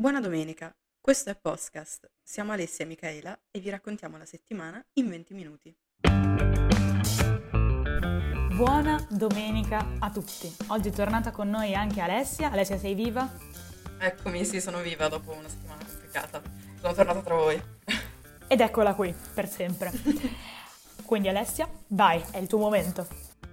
Buona domenica, questo è Postcast. Siamo Alessia e Michaela e vi raccontiamo la settimana in 20 minuti. Buona domenica a tutti. Oggi è tornata con noi anche Alessia. Alessia, sei viva? Eccomi, sì, sono viva dopo una settimana complicata. Sono tornata tra voi. Ed eccola qui, per sempre. Quindi Alessia, vai, è il tuo momento.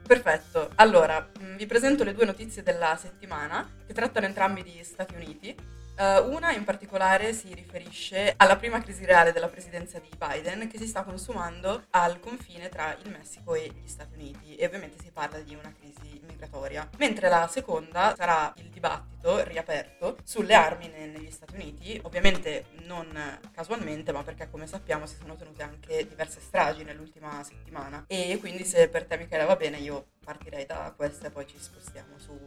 Perfetto, allora mm, vi presento le due notizie della settimana che trattano entrambi di Stati Uniti. Uh, una in particolare si riferisce alla prima crisi reale della presidenza di Biden che si sta consumando al confine tra il Messico e gli Stati Uniti e ovviamente si parla di una crisi migratoria. Mentre la seconda sarà il dibattito riaperto sulle armi ne- negli Stati Uniti, ovviamente non casualmente ma perché come sappiamo si sono tenute anche diverse stragi nell'ultima settimana e quindi se per te Michele va bene io partirei da questa e poi ci spostiamo su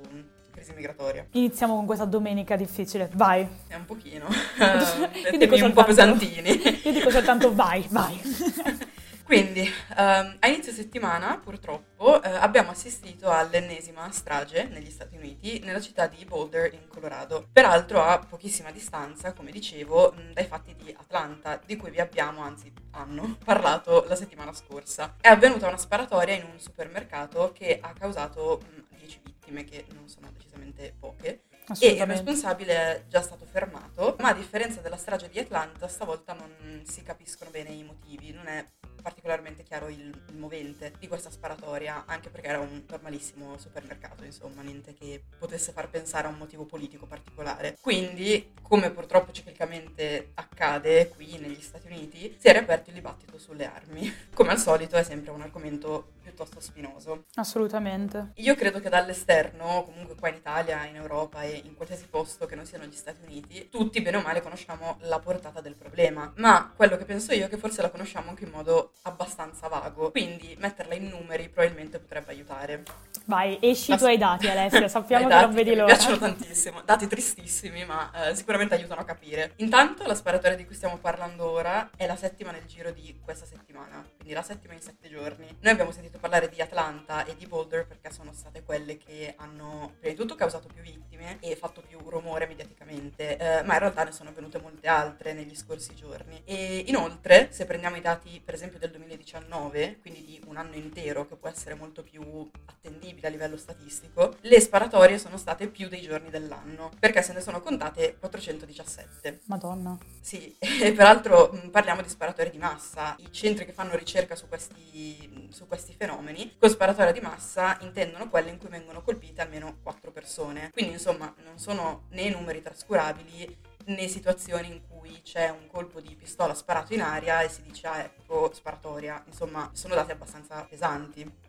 crisi migratoria. Iniziamo con questa domenica difficile, vai. È un pochino. Io dico Temi un po' pesantini. Io dico soltanto vai, vai. Quindi, ehm, a inizio settimana, purtroppo, eh, abbiamo assistito all'ennesima strage negli Stati Uniti, nella città di Boulder, in Colorado. Peraltro a pochissima distanza, come dicevo, mh, dai fatti di Atlanta, di cui vi abbiamo, anzi hanno, parlato la settimana scorsa. È avvenuta una sparatoria in un supermercato che ha causato mh, 10 vittime, che non sono decisamente poche. E il responsabile è già stato fermato, ma a differenza della strage di Atlanta, stavolta non si capiscono bene i motivi, non è particolarmente chiaro il, il movente di questa sparatoria, anche perché era un normalissimo supermercato, insomma, niente che potesse far pensare a un motivo politico particolare. Quindi, come purtroppo ciclicamente accade qui negli Stati Uniti, si è riaperto il dibattito sulle armi. Come al solito è sempre un argomento piuttosto spinoso. Assolutamente. Io credo che dall'esterno, comunque qua in Italia, in Europa e in qualsiasi posto che non siano gli Stati Uniti, tutti bene o male conosciamo la portata del problema. Ma quello che penso io è che forse la conosciamo anche in modo abbastanza vago. Quindi metterla in numeri probabilmente potrebbe aiutare. Vai, esci La- i tuoi dati Alessia, sappiamo che non vedi mi l'ora. piacciono tantissimo, dati tristissimi, ma eh, sicuramente aiutano a capire. Intanto la sparatoria di cui stiamo parlando ora è la settima nel giro di questa settimana, quindi la settima in sette giorni. Noi abbiamo sentito parlare di Atlanta e di Boulder perché sono state quelle che hanno prima di tutto causato più vittime e fatto più rumore mediaticamente, eh, ma in realtà ne sono avvenute molte altre negli scorsi giorni. E inoltre, se prendiamo i dati per esempio del 2019, quindi di un anno intero che può essere molto più attendibile a livello statistico, le sparatorie sono state più dei giorni dell'anno, perché se ne sono contate 417. Madonna. Sì, e peraltro parliamo di sparatorie di massa. I centri che fanno ricerca su questi, su questi fenomeni, con sparatoria di massa intendono quelle in cui vengono colpite almeno 4 persone. Quindi insomma non sono né numeri trascurabili né situazioni in cui c'è un colpo di pistola sparato in aria e si dice ah ecco sparatoria. Insomma sono dati abbastanza pesanti.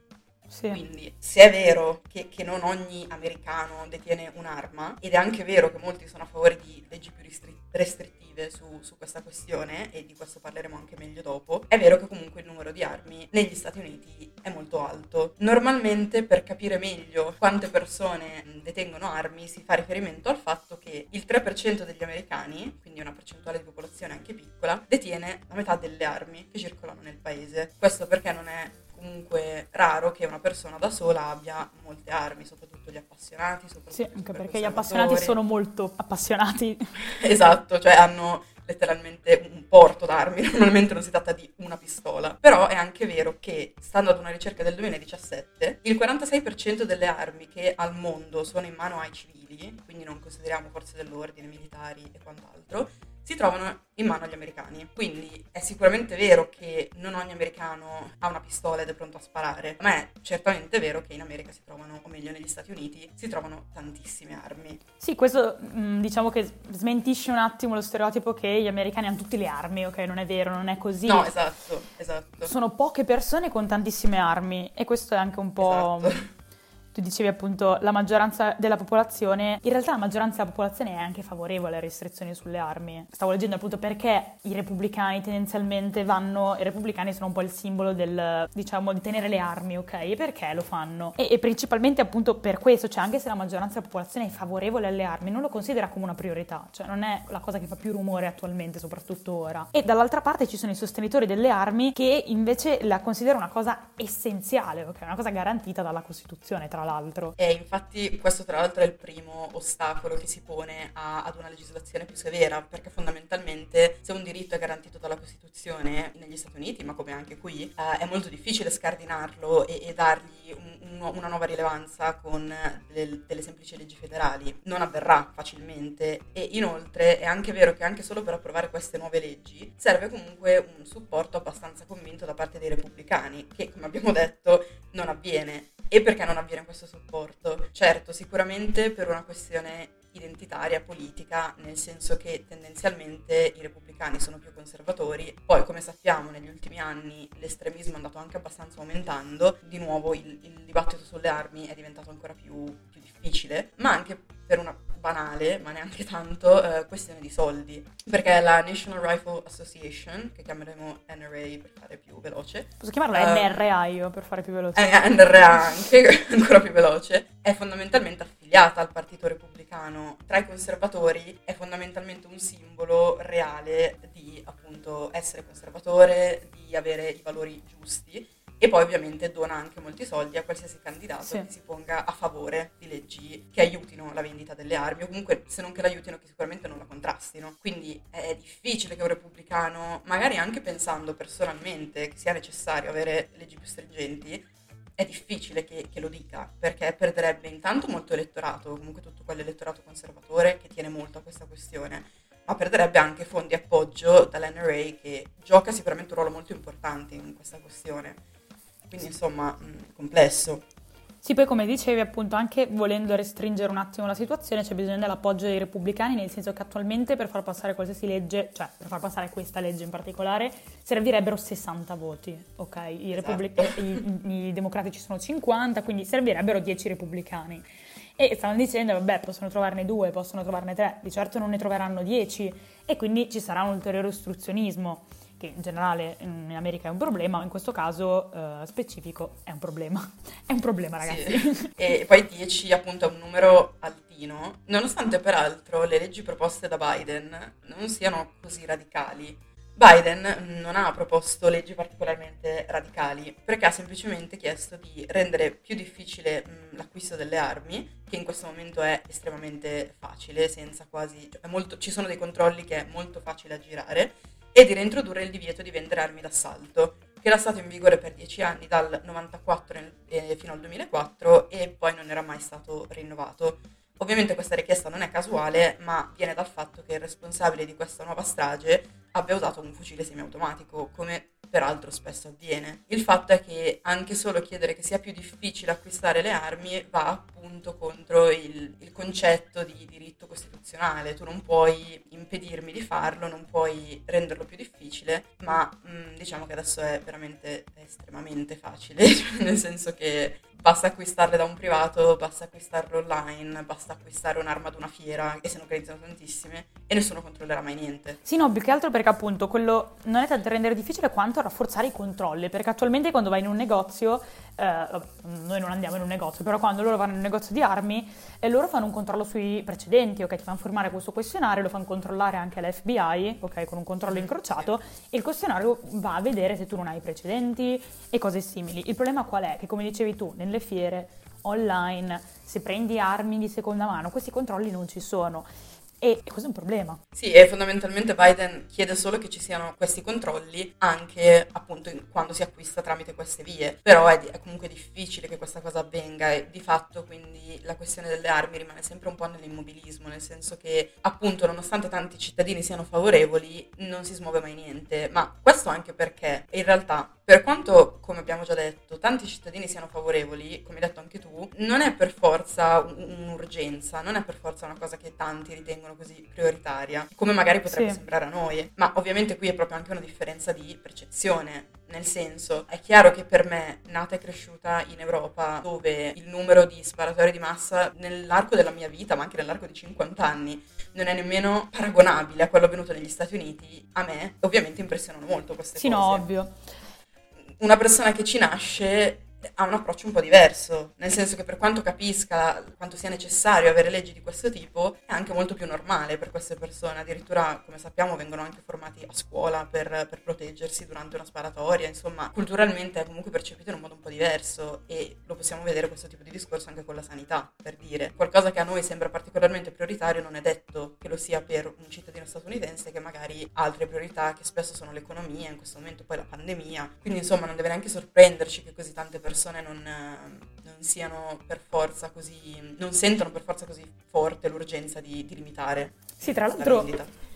Sì. Quindi, se è vero che, che non ogni americano detiene un'arma, ed è anche vero che molti sono a favore di leggi più ristri- restrittive su, su questa questione, e di questo parleremo anche meglio dopo, è vero che comunque il numero di armi negli Stati Uniti è molto alto. Normalmente, per capire meglio quante persone detengono armi, si fa riferimento al fatto che il 3% degli americani, quindi una percentuale di popolazione anche piccola, detiene la metà delle armi che circolano nel paese. Questo perché non è comunque raro che una persona da sola abbia molte armi, soprattutto gli appassionati. Soprattutto Sì, anche perché gli appassionati sono molto appassionati. Esatto, cioè hanno letteralmente un porto d'armi, normalmente non si tratta di una pistola. Però è anche vero che, stando ad una ricerca del 2017, il 46% delle armi che al mondo sono in mano ai civili, quindi non consideriamo forze dell'ordine, militari e quant'altro, si trovano in mano agli americani. Quindi è sicuramente vero che non ogni americano ha una pistola ed è pronto a sparare, ma è certamente vero che in America si trovano, o meglio negli Stati Uniti, si trovano tantissime armi. Sì, questo mh, diciamo che smentisce un attimo lo stereotipo che gli americani hanno tutte le armi, ok? Non è vero, non è così. No, esatto, esatto. Sono poche persone con tantissime armi e questo è anche un po'... Esatto. Tu dicevi appunto la maggioranza della popolazione, in realtà la maggioranza della popolazione è anche favorevole alle restrizioni sulle armi. Stavo leggendo appunto perché i repubblicani tendenzialmente vanno, i repubblicani sono un po' il simbolo del, diciamo, di tenere le armi, ok? E perché lo fanno? E, e principalmente appunto per questo, cioè anche se la maggioranza della popolazione è favorevole alle armi, non lo considera come una priorità, cioè non è la cosa che fa più rumore attualmente, soprattutto ora. E dall'altra parte ci sono i sostenitori delle armi che invece la considerano una cosa essenziale, ok? Una cosa garantita dalla Costituzione, tra tra l'altro. E infatti questo tra l'altro è il primo ostacolo che si pone a, ad una legislazione più severa, perché fondamentalmente se un diritto è garantito dalla Costituzione negli Stati Uniti, ma come anche qui, eh, è molto difficile scardinarlo e, e dargli un, un, una nuova rilevanza con delle, delle semplici leggi federali. Non avverrà facilmente e inoltre è anche vero che anche solo per approvare queste nuove leggi serve comunque un supporto abbastanza convinto da parte dei repubblicani, che come abbiamo detto non avviene. E perché non avviene questo supporto? Certo, sicuramente per una questione identitaria, politica, nel senso che tendenzialmente i repubblicani sono più conservatori, poi come sappiamo negli ultimi anni l'estremismo è andato anche abbastanza aumentando, di nuovo il, il dibattito sulle armi è diventato ancora più, più difficile, ma anche per una banale, ma neanche tanto, eh, questione di soldi. Perché la National Rifle Association, che chiameremo NRA per fare più veloce. Posso chiamarla uh, NRA io per fare più veloce? Eh, NRA anche, ancora più veloce. È fondamentalmente affiliata al Partito Repubblicano. Tra i conservatori è fondamentalmente un simbolo reale di appunto essere conservatore, di avere i valori giusti e poi ovviamente dona anche molti soldi a qualsiasi candidato sì. che si ponga a favore di leggi che aiutino la vendita delle armi o comunque se non che l'aiutino che sicuramente non la contrastino. Quindi è difficile che un repubblicano, magari anche pensando personalmente che sia necessario avere leggi più stringenti, è difficile che, che, lo dica perché perderebbe intanto molto elettorato, comunque tutto quell'elettorato conservatore che tiene molto a questa questione, ma perderebbe anche fondi appoggio dall'NRA che gioca sicuramente un ruolo molto importante in questa questione. Quindi insomma, mh, complesso. Sì, poi come dicevi appunto, anche volendo restringere un attimo la situazione, c'è bisogno dell'appoggio dei repubblicani, nel senso che attualmente per far passare qualsiasi legge, cioè per far passare questa legge in particolare, servirebbero 60 voti, ok? I, repubblic- esatto. i, i democratici sono 50, quindi servirebbero 10 repubblicani. E stanno dicendo, vabbè, possono trovarne due, possono trovarne tre, di certo non ne troveranno 10 e quindi ci sarà un ulteriore ostruzionismo che in generale in America è un problema, ma in questo caso uh, specifico è un problema. è un problema, ragazzi. Sì. e poi 10 appunto è un numero altino, nonostante peraltro le leggi proposte da Biden non siano così radicali. Biden non ha proposto leggi particolarmente radicali perché ha semplicemente chiesto di rendere più difficile mh, l'acquisto delle armi, che in questo momento è estremamente facile, senza quasi... Cioè molto, ci sono dei controlli che è molto facile aggirare e di reintrodurre il divieto di vendere armi d'assalto, che era stato in vigore per dieci anni, dal 94 eh, fino al 2004, e poi non era mai stato rinnovato. Ovviamente questa richiesta non è casuale, ma viene dal fatto che il responsabile di questa nuova strage abbia usato un fucile semiautomatico, come peraltro spesso avviene. Il fatto è che anche solo chiedere che sia più difficile acquistare le armi va appunto contro il, il concetto di diritto costituzionale. Tu non puoi impedirmi di farlo, non puoi renderlo più difficile, ma mh, mm, diciamo che adesso è veramente è estremamente facile, nel senso che basta acquistarle da un privato, basta acquistarle online, basta acquistare un'arma ad una fiera e se ne organizzano tantissime e nessuno controllerà mai niente. Sì, no, più che altro perché appunto quello non è tanto rendere difficile quanto rafforzare i controlli, perché attualmente quando vai in un negozio, eh, noi non andiamo in un negozio, però quando loro vanno in un negozio di armi, eh, loro fanno un controllo sui precedenti, ok, ti fanno firmare questo questionario, lo fanno controllare anche all'FBI, ok, con un controllo incrociato e il questionario va a vedere se tu non hai precedenti e cose simili. Il problema qual è? Che come dicevi tu, nel nelle fiere, online, se prendi armi di seconda mano, questi controlli non ci sono. E questo è un problema. Sì, e fondamentalmente Biden chiede solo che ci siano questi controlli anche appunto quando si acquista tramite queste vie. Però è, è, comunque difficile che questa cosa avvenga e di fatto quindi la questione delle armi rimane sempre un po' nell'immobilismo, nel senso che appunto nonostante tanti cittadini siano favorevoli non si smuove mai niente. Ma questo anche perché in realtà per quanto, come abbiamo già detto, tanti cittadini siano favorevoli, come hai detto anche tu, non è per forza un'urgenza, non è per forza una cosa che tanti ritengono così prioritaria, come magari potrebbe sì. sembrare a noi. Ma ovviamente qui è proprio anche una differenza di percezione. Nel senso, è chiaro che per me, nata e cresciuta in Europa, dove il numero di sparatori di massa nell'arco della mia vita, ma anche nell'arco di 50 anni, non è nemmeno paragonabile a quello avvenuto negli Stati Uniti, a me ovviamente impressionano molto queste sì, cose. Sì, no, ovvio una persona che ci nasce ha un approccio un po' diverso, nel senso che per quanto capisca quanto sia necessario avere leggi di questo tipo, è anche molto più normale per queste persone, addirittura come sappiamo vengono anche formati a scuola per, per proteggersi durante una sparatoria, insomma culturalmente è comunque percepito in un modo un po' diverso e lo possiamo vedere questo tipo di discorso anche con la sanità, per dire. Qualcosa che a noi sembra particolarmente prioritario non è detto che lo sia per un cittadino statunitense che magari ha altre priorità che spesso sono l'economia, in questo momento poi la pandemia, quindi insomma non deve neanche sorprenderci che così tante persone non, non siano per forza così, non sentono per forza così forte l'urgenza di, di limitare. Sì, tra l'altro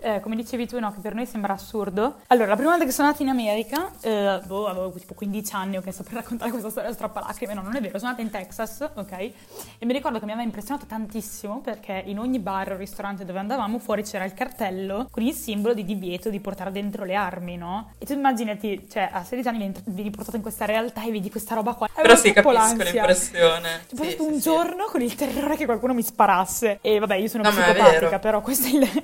eh, come dicevi tu, no, che per noi sembra assurdo. Allora, la prima volta che sono andata in America, eh, boh, avevo tipo 15 anni, ok, sto per raccontare questa storia strappalacrime, no, non è vero, sono andata in Texas, ok, e mi ricordo che mi aveva impressionato tantissimo perché in ogni bar o ristorante dove andavamo fuori c'era il cartello con il simbolo di divieto di portare dentro le armi, no? E tu immaginati, cioè, a 16 anni vieni, vieni portato in questa realtà e vedi questa roba qua. Però sì, capisco l'ansia. l'impressione. C'è sì, sì, un sì. giorno con il terrore che qualcuno mi sparasse. E vabbè, io sono no, psicopatica, però questo è il...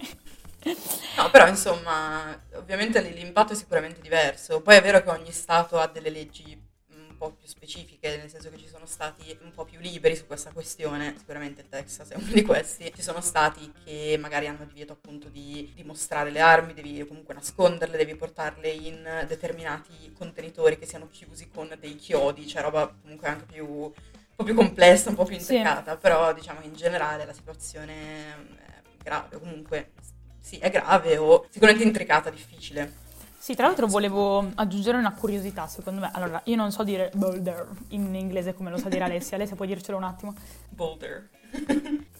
No, però insomma, ovviamente l'impatto è sicuramente diverso. Poi è vero che ogni Stato ha delle leggi un po' più specifiche, nel senso che ci sono stati un po' più liberi su questa questione, sicuramente il Texas è uno di questi. Ci sono stati che magari hanno divieto appunto di dimostrare le armi, devi comunque nasconderle, devi portarle in determinati contenitori che siano chiusi con dei chiodi, cioè roba comunque anche più un po' più complessa, un po' più intricata, sì. però diciamo che in generale la situazione è grave, comunque sì, è grave o sicuramente intricata, difficile. Sì, tra l'altro volevo aggiungere una curiosità, secondo me. Allora, io non so dire boulder in inglese come lo sa dire Alessia. Alessia, puoi dircelo un attimo? Boulder.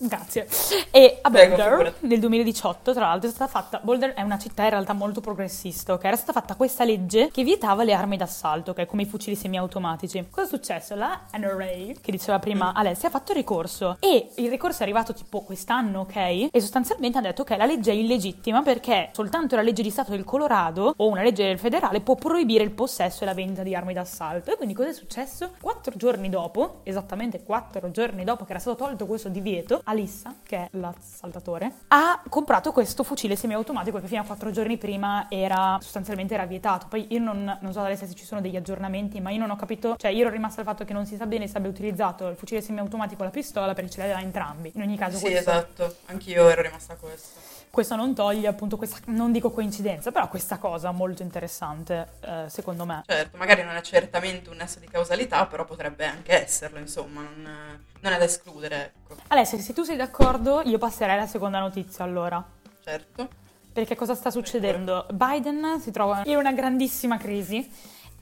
Grazie. E a Boulder nel 2018, tra l'altro, è stata fatta. Boulder è una città in realtà molto progressista, ok? Era stata fatta questa legge che vietava le armi d'assalto, ok? Come i fucili semiautomatici. Cosa è successo? La NRA, che diceva prima mm. Alessia, ha fatto ricorso. E il ricorso è arrivato tipo quest'anno, ok? E sostanzialmente ha detto che la legge è illegittima perché soltanto la legge di Stato del Colorado o una legge del federale può proibire il possesso e la vendita di armi d'assalto. E quindi cosa è successo? Quattro giorni dopo, esattamente quattro giorni dopo che era stato tolto questo divieto, Alissa, che è l'assaltatore, ha comprato questo fucile semiautomatico che fino a quattro giorni prima era sostanzialmente era vietato. Poi io non, non so adesso se ci sono degli aggiornamenti, ma io non ho capito, cioè io ero rimasta al fatto che non si sa bene se abbia utilizzato il fucile semiautomatico o la pistola perché ce l'aveva entrambi. In ogni caso Sì, questo... esatto, anch'io ero rimasta a questo questo non toglie appunto questa, non dico coincidenza, però questa cosa molto interessante eh, secondo me. Certo, magari non è certamente un nesso di causalità, però potrebbe anche esserlo, insomma, non, non è da escludere. Ecco. Alessia, se tu sei d'accordo, io passerei alla seconda notizia allora. Certo. Perché cosa sta succedendo? Biden si trova in una grandissima crisi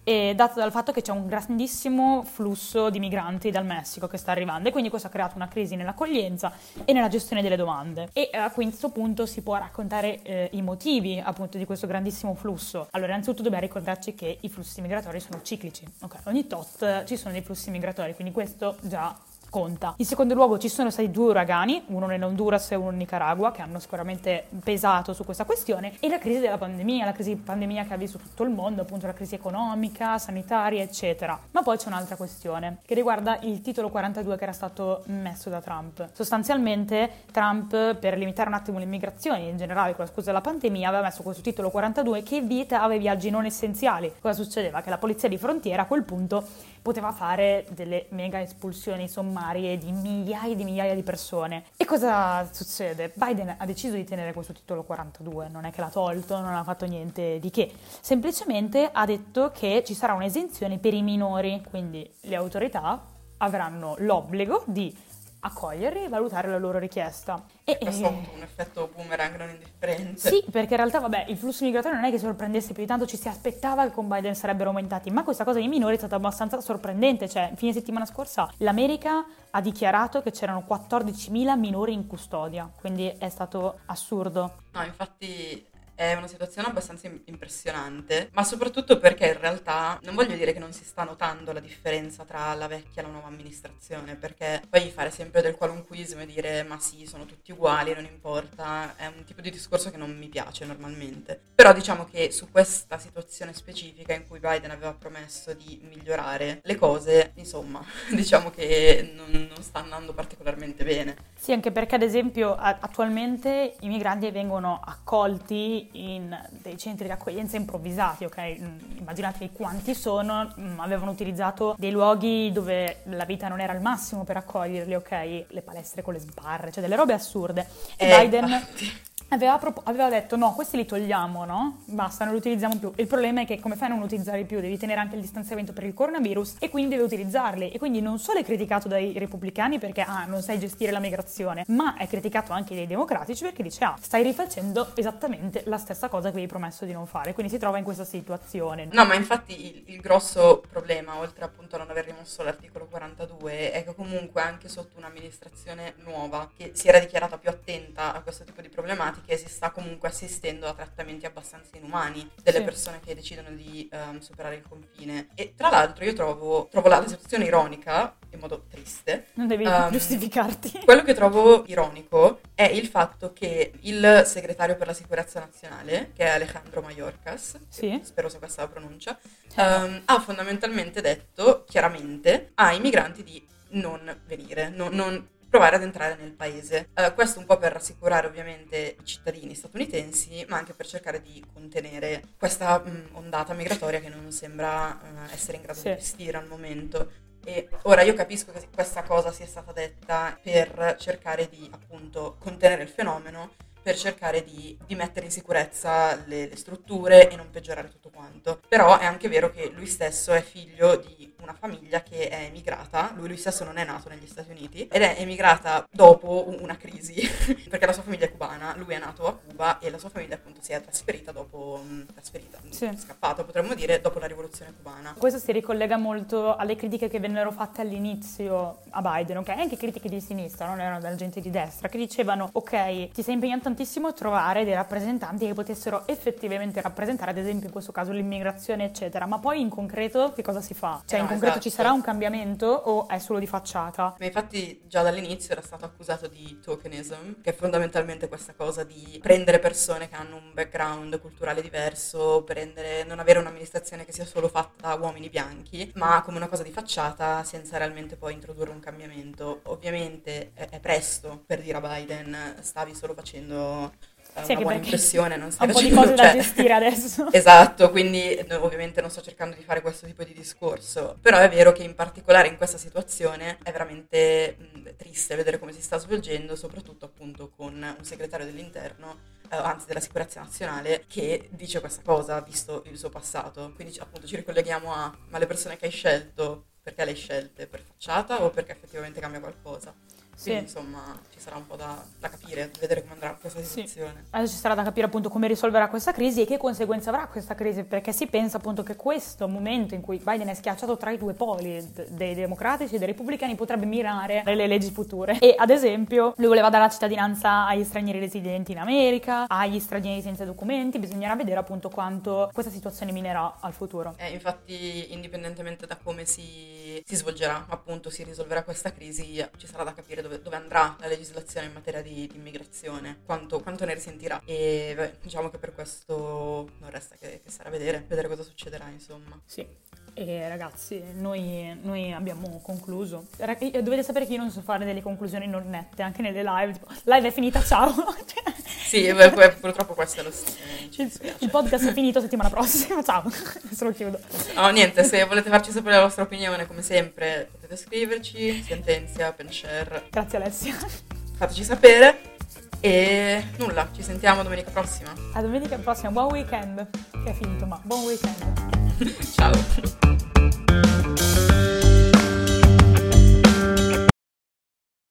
e dato dal fatto che c'è un grandissimo flusso di migranti dal Messico che sta arrivando e quindi questo ha creato una crisi nell'accoglienza e nella gestione delle domande e a questo punto si può raccontare eh, i motivi appunto di questo grandissimo flusso. Allora innanzitutto dobbiamo ricordarci che i flussi migratori sono ciclici, ok? Ogni tot ci sono dei flussi migratori, quindi questo già conta. In secondo luogo ci sono stati due uragani, uno in Honduras e uno in Nicaragua, che hanno sicuramente pesato su questa questione, e la crisi della pandemia, la crisi pandemia che ha visto tutto il mondo, appunto la crisi economica, sanitaria, eccetera. Ma poi c'è un'altra questione che riguarda il titolo 42 che era stato messo da Trump. Sostanzialmente Trump, per limitare un attimo le immigrazioni, in generale con la scusa della pandemia, aveva messo questo titolo 42 che vietava i viaggi non essenziali. Cosa succedeva? Che la polizia di frontiera a quel punto poteva fare delle mega espulsioni sommarie di migliaia di migliaia di persone. E cosa succede? Biden ha deciso di tenere questo titolo 42, non è che l'ha tolto, non ha fatto niente di che, semplicemente ha detto che ci sarà un'esenzione per i minori, quindi le autorità avranno l'obbligo di accoglierli e valutare la loro richiesta. E, questo ha avuto un effetto boomerang non indifferente. Sì, perché in realtà, vabbè, il flusso migratorio non è che sorprendesse più di tanto, ci si aspettava che con Biden sarebbero aumentati, ma questa cosa dei minori è stata abbastanza sorprendente, cioè, fine settimana scorsa l'America ha dichiarato che c'erano 14.000 minori in custodia, quindi è stato assurdo. No, infatti è una situazione abbastanza impressionante, ma soprattutto perché in realtà non voglio dire che non si sta notando la differenza tra la vecchia e la nuova amministrazione, perché poi fare sempre del qualunquismo e dire ma sì, sono tutti uguali, non importa, è un tipo di discorso che non mi piace normalmente. Però diciamo che su questa situazione specifica in cui Biden aveva promesso di migliorare le cose, insomma, diciamo che non, non sta andando particolarmente bene. Sì, anche perché ad esempio attualmente i migranti vengono accolti in dei centri di accoglienza improvvisati, ok? Mm, immaginatevi quanti sono, mm, avevano utilizzato dei luoghi dove la vita non era al massimo per accoglierli, ok? Le palestre con le sbarre, cioè delle robe assurde. E eh, Biden... Aveva, prop- aveva, detto no, questi li togliamo, no? Basta, non li utilizziamo più. Il problema è che come fai a non utilizzarli più? Devi tenere anche il distanziamento per il coronavirus e quindi devi utilizzarli. E quindi non solo è criticato dai repubblicani perché ah, non sai gestire la migrazione, ma è criticato anche dai democratici perché dice ah, stai rifacendo esattamente la stessa cosa che avevi promesso di non fare. Quindi si trova in questa situazione. No, ma infatti il, il grosso problema, oltre appunto a non aver rimosso l'articolo 42, è che comunque anche sotto un'amministrazione nuova che si era dichiarata più attenta a questo tipo di problematiche, che si sta comunque assistendo a trattamenti abbastanza inumani delle sì. persone che decidono di um, superare il confine. E tra l'altro io trovo, trovo la, la, situazione ironica, in modo triste. Non devi um, giustificarti. Quello che trovo ironico è il fatto che il segretario per la sicurezza nazionale, che è Alejandro Mayorkas, sì. spero sia questa la pronuncia, um, ha fondamentalmente detto chiaramente ai migranti di non venire, non, non provare ad entrare nel paese. Uh, questo un po' per rassicurare ovviamente i cittadini statunitensi, ma anche per cercare di contenere questa mh, mm, ondata migratoria che non sembra uh, essere in grado sì. di gestire al momento. E ora io capisco che questa cosa sia stata detta per cercare di appunto contenere il fenomeno, per cercare di, di mettere in sicurezza le, le strutture e non peggiorare tutto quanto. Però è anche vero che lui stesso è figlio di una famiglia che è emigrata, lui, lui stesso non è nato negli Stati Uniti, ed è emigrata dopo una crisi, perché la sua famiglia è cubana, lui è nato a Cuba e la sua famiglia appunto si è trasferita dopo, mm, trasferita, sì. scappata potremmo dire, dopo la rivoluzione cubana. Questo si ricollega molto alle critiche che vennero fatte all'inizio a Biden, ok? Anche critiche di sinistra, non erano della gente di destra, che dicevano, ok, ti sei impegnato tantissimo a trovare dei rappresentanti che potessero effettivamente rappresentare, ad esempio in questo caso l'immigrazione, eccetera, ma poi in concreto che cosa si fa? Cioè, no, in concreto esatto. ci sarà un cambiamento o è solo di facciata? Ma infatti già dall'inizio era stato accusato di tokenism, che è fondamentalmente questa cosa di prendere persone che hanno un background culturale diverso, prendere, non avere un'amministrazione che sia solo fatta da uomini bianchi, ma come una cosa di facciata senza realmente poi introdurre un cambiamento. Ovviamente è, è presto per dire a Biden stavi solo facendo sì, una buona impressione, non stai un facendo... po' di cose cioè, da gestire adesso. esatto, quindi no, ovviamente non sto cercando di fare questo tipo di discorso, però è vero che in particolare in questa situazione è veramente mh, triste vedere come si sta svolgendo, soprattutto appunto con un segretario dell'interno eh, anzi della sicurezza nazionale, che dice questa cosa, visto il suo passato. Quindi appunto ci ricolleghiamo a, ma le persone che hai scelto, perché le hai scelte? Per facciata o perché effettivamente cambia qualcosa? Quindi sì. insomma ci sarà un po' da, da, capire, vedere come andrà questa situazione. Sì. Adesso ci sarà da capire appunto come risolverà questa crisi e che conseguenze avrà questa crisi, perché si pensa appunto che questo momento in cui Biden è schiacciato tra i due poli, dei democratici e dei repubblicani, potrebbe mirare le leggi future. E ad esempio lui voleva dare la cittadinanza agli stranieri residenti in America, agli stranieri senza documenti, bisognerà vedere appunto quanto questa situazione minerà al futuro. Eh, infatti indipendentemente da come si, si svolgerà, appunto si risolverà questa crisi, ci sarà da capire dove, dove, andrà la legislazione in materia di, di immigrazione, quanto, quanto, ne risentirà. E beh, diciamo che per questo non resta che, che stare a vedere, vedere cosa succederà, insomma. Sì. E ragazzi, noi, noi, abbiamo concluso. Eh, dovete sapere che io non so fare delle conclusioni non nette, anche nelle live. Tipo, live è finita, ciao. sì, beh, purtroppo questo è lo. Il, il podcast è finito settimana prossima, ciao. Adesso lo chiudo. No, niente, se volete farci sapere la vostra opinione, come sempre, potete scriverci, Sentenzia, Penshare. Grazie Alessia. Fateci sapere. E nulla, ci sentiamo domenica prossima. A domenica prossima, buon weekend. Che è finito, ma buon weekend. Ciao.